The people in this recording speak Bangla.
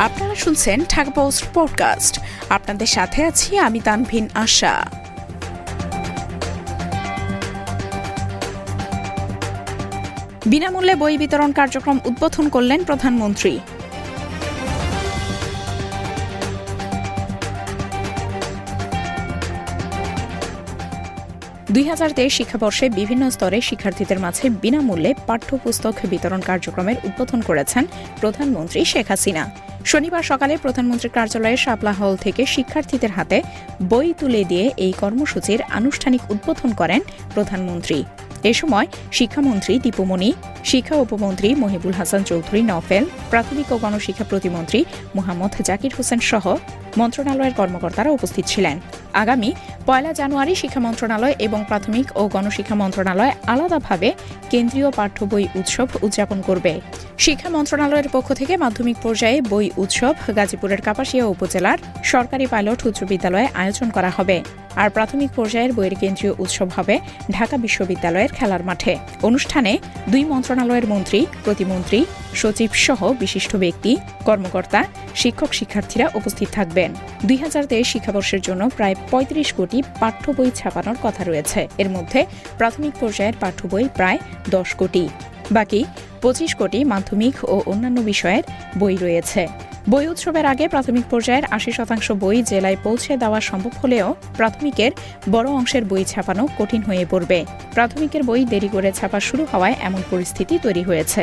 আপনারা শুনছেন ঢাকা পোস্ট পডকাস্ট। আপনাদের সাথে আছি আমি তানভিন আশা। বিনামূল্যে বই বিতরণ কার্যক্রম উদ্বোধন করলেন প্রধানমন্ত্রী। দুই হাজার তেইশ শিক্ষাবর্ষে বিভিন্ন স্তরে শিক্ষার্থীদের মাঝে বিনামূল্যে পাঠ্যপুস্তক বিতরণ কার্যক্রমের উদ্বোধন করেছেন প্রধানমন্ত্রী শেখ হাসিনা। শনিবার সকালে প্রধানমন্ত্রীর কার্যালয়ে শাপলা হল থেকে শিক্ষার্থীদের হাতে বই তুলে দিয়ে এই কর্মসূচির আনুষ্ঠানিক উদ্বোধন করেন প্রধানমন্ত্রী। এ সময় শিক্ষামন্ত্রী দীপুমণি শিক্ষা উপমন্ত্রী মহিবুল হাসান চৌধুরী নফেল প্রাথমিক ও গণশিক্ষা প্রতিমন্ত্রী মোহাম্মদ জাকির হোসেন সহ মন্ত্রণালয়ের কর্মকর্তারা উপস্থিত ছিলেন। আগামী পয়লা জানুয়ারি শিক্ষা মন্ত্রণালয় এবং প্রাথমিক ও গণশিক্ষা মন্ত্রণালয় আলাদাভাবে কেন্দ্রীয় পাঠ্য বই উৎসব উদযাপন করবে। শিক্ষা মন্ত্রণালয়ের পক্ষ থেকে মাধ্যমিক পর্যায়ে বই উৎসব গাজীপুরের কাপাসিয়া উপজেলার সরকারি পাইলট উচ্চ বিদ্যালয়ে আয়োজন করা হবে। আর প্রাথমিক পর্যায়ের বইয়ের কেন্দ্রীয় উৎসব হবে ঢাকা বিশ্ববিদ্যালয়ের খেলার মাঠে। অনুষ্ঠানে দুই মন্ত্রণালয়ের মন্ত্রী, প্রতিমন্ত্রী, সচিব সহ বিশিষ্ট ব্যক্তি, কর্মকর্তা শিক্ষক শিক্ষার্থীরা উপস্থিত থাকবেন। দুই হাজার তেইশ শিক্ষাবর্ষের জন্য প্রায় পঁয়ত্রিশ কোটি পাঠ্য বই ছাপানোর কথা রয়েছে। এর মধ্যে প্রাথমিক পর্যায়ের পাঠ্য বই প্রায় দশ কোটি। বাকি পঁচিশ কোটি মাধ্যমিক ও অন্যান্য বিষয়ের বই রয়েছে। বই উৎসবের আগে প্রাথমিক পর্যায়ের আশি শতাংশ বই জেলায় পৌঁছে দেওয়া সম্ভব হলেও প্রাথমিকের বড় অংশের বই ছাপানো কঠিন হয়ে পড়বে। প্রাথমিকের বই দেরি করে ছাপা শুরু হওয়ায় এমন পরিস্থিতি তৈরি হয়েছে।